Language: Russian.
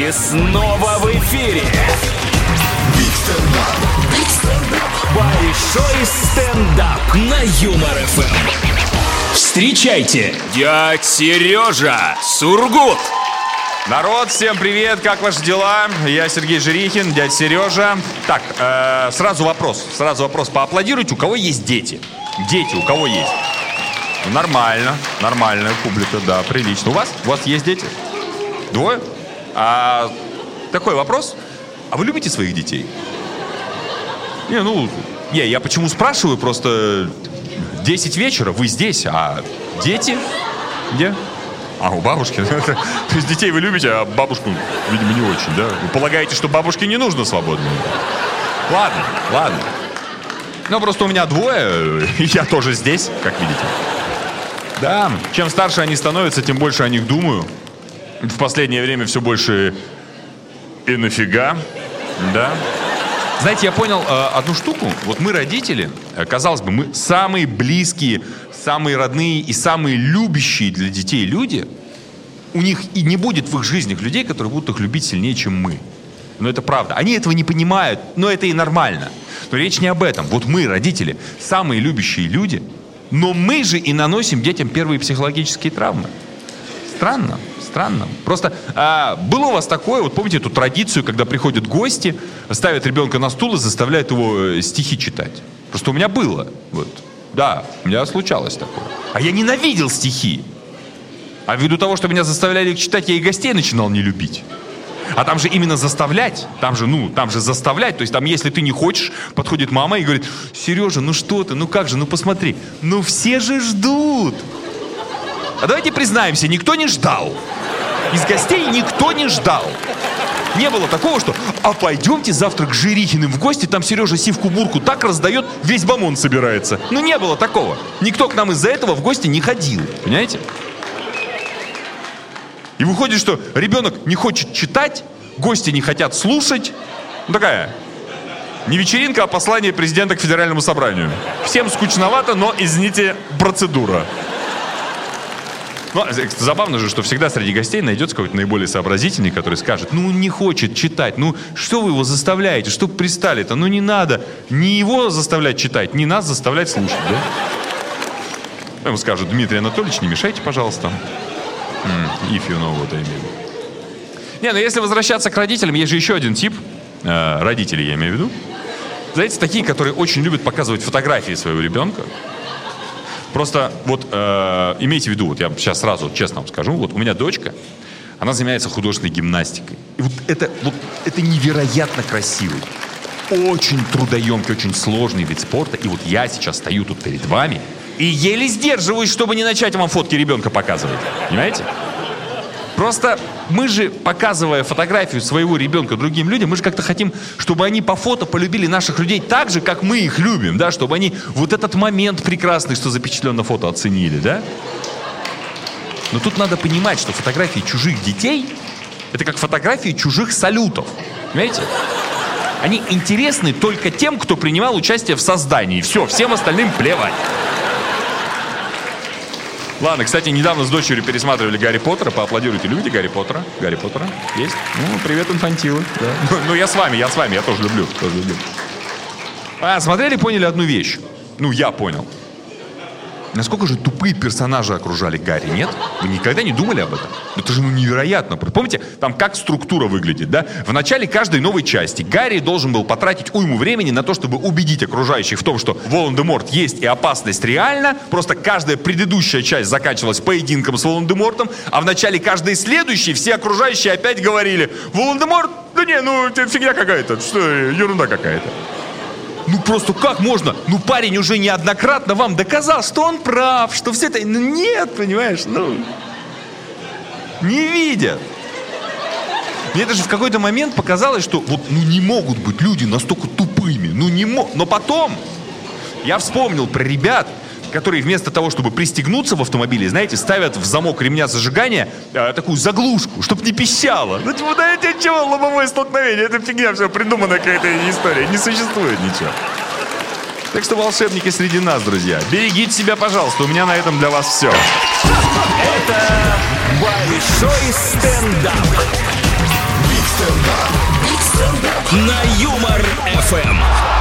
И снова в эфире. Большой стендап на Юмор ФМ. Встречайте, дядь Сережа Сургут. Народ, всем привет, как ваши дела? Я Сергей Жирихин, дядя Сережа. Так, э, сразу вопрос, сразу вопрос. Поаплодируйте, у кого есть дети? Дети, у кого есть? Нормально, нормальная публика, да, прилично. У вас? У вас есть дети? Двое? А такой вопрос. А вы любите своих детей? Не, ну, не, я почему спрашиваю, просто 10 вечера, вы здесь, а дети где? А, у бабушки? То есть детей вы любите, а бабушку, видимо, не очень, да? Вы полагаете, что бабушке не нужно свободное? Ладно, ладно. Ну, просто у меня двое, и я тоже здесь, как видите. Да, чем старше они становятся, тем больше о них думаю. В последнее время все больше и нафига, да? Знаете, я понял э, одну штуку. Вот мы родители, э, казалось бы, мы самые близкие, самые родные и самые любящие для детей люди. У них и не будет в их жизнях людей, которые будут их любить сильнее, чем мы. Но это правда. Они этого не понимают, но это и нормально. Но речь не об этом. Вот мы, родители, самые любящие люди, но мы же и наносим детям первые психологические травмы. Странно, странно. Просто а, было у вас такое, вот помните эту традицию, когда приходят гости, ставят ребенка на стул и заставляют его э, стихи читать? Просто у меня было. Вот. Да, у меня случалось такое. А я ненавидел стихи. А ввиду того, что меня заставляли их читать, я и гостей начинал не любить. А там же именно заставлять, там же, ну, там же заставлять. То есть там, если ты не хочешь, подходит мама и говорит, Сережа, ну что ты, ну как же, ну посмотри, ну все же ждут. А давайте признаемся, никто не ждал. Из гостей никто не ждал. Не было такого, что «А пойдемте завтра к Жирихиным в гости, там Сережа сивку-бурку так раздает, весь бомон собирается». Ну не было такого. Никто к нам из-за этого в гости не ходил. Понимаете? И выходит, что ребенок не хочет читать, гости не хотят слушать. Ну такая не вечеринка, а послание президента к федеральному собранию. Всем скучновато, но, извините, процедура. Ну, забавно же, что всегда среди гостей найдется какой-то наиболее сообразительный, который скажет, ну, не хочет читать, ну, что вы его заставляете, что пристали-то, ну, не надо не его заставлять читать, не нас заставлять слушать, да? Ему скажут, Дмитрий Анатольевич, не мешайте, пожалуйста. If you know what I mean. Не, ну если возвращаться к родителям, есть же еще один тип, э, родителей я имею в виду. Знаете, такие, которые очень любят показывать фотографии своего ребенка. Просто вот э, имейте в виду, вот я сейчас сразу честно вам скажу, вот у меня дочка, она занимается художественной гимнастикой. И вот это, вот это невероятно красивый, очень трудоемкий, очень сложный вид спорта. И вот я сейчас стою тут перед вами и еле сдерживаюсь, чтобы не начать вам фотки ребенка показывать. Понимаете? Просто мы же, показывая фотографию своего ребенка другим людям, мы же как-то хотим, чтобы они по фото полюбили наших людей так же, как мы их любим, да, чтобы они вот этот момент прекрасный, что запечатлен на фото, оценили, да? Но тут надо понимать, что фотографии чужих детей – это как фотографии чужих салютов, понимаете? Они интересны только тем, кто принимал участие в создании. Все, всем остальным плевать. Ладно, кстати, недавно с дочерью пересматривали Гарри Поттера. Поаплодируйте. Любите Гарри Поттера? Гарри Поттера? Есть? Ну, привет, инфантилы. Да. Ну, ну, я с вами, я с вами, я тоже люблю. Тоже люблю. А, смотрели, поняли одну вещь. Ну, я понял. Насколько же тупые персонажи окружали Гарри, нет? Вы никогда не думали об этом? Это же ну, невероятно. Помните, там как структура выглядит, да? В начале каждой новой части Гарри должен был потратить уйму времени на то, чтобы убедить окружающих в том, что Волан-де-Морт есть и опасность реальна. Просто каждая предыдущая часть заканчивалась поединком с Волан-де-Мортом, а в начале каждой следующей все окружающие опять говорили «Волан-де-Морт? Да не, ну фигня какая-то, что ерунда какая-то». Ну просто как можно? Ну парень уже неоднократно вам доказал, что он прав, что все это... Ну нет, понимаешь, ну... Не видят. Мне даже в какой-то момент показалось, что вот ну не могут быть люди настолько тупыми. Ну не могут. Но потом я вспомнил про ребят, которые вместо того, чтобы пристегнуться в автомобиле, знаете, ставят в замок ремня зажигания э, такую заглушку, чтобы не пищало. Ну, типа, да это чего, лобовое столкновение, это фигня, все придуманная какая-то история, не существует ничего. Так что волшебники среди нас, друзья. Берегите себя, пожалуйста, у меня на этом для вас все. Это большой стендап. на Юмор ФМ.